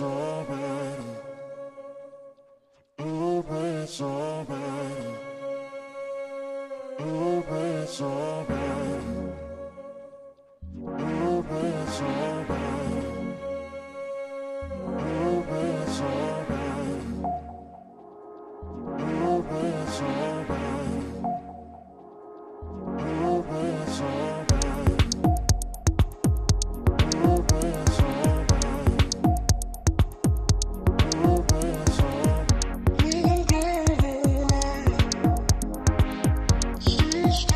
always already, always already, always already, always already, always already, always already. changed.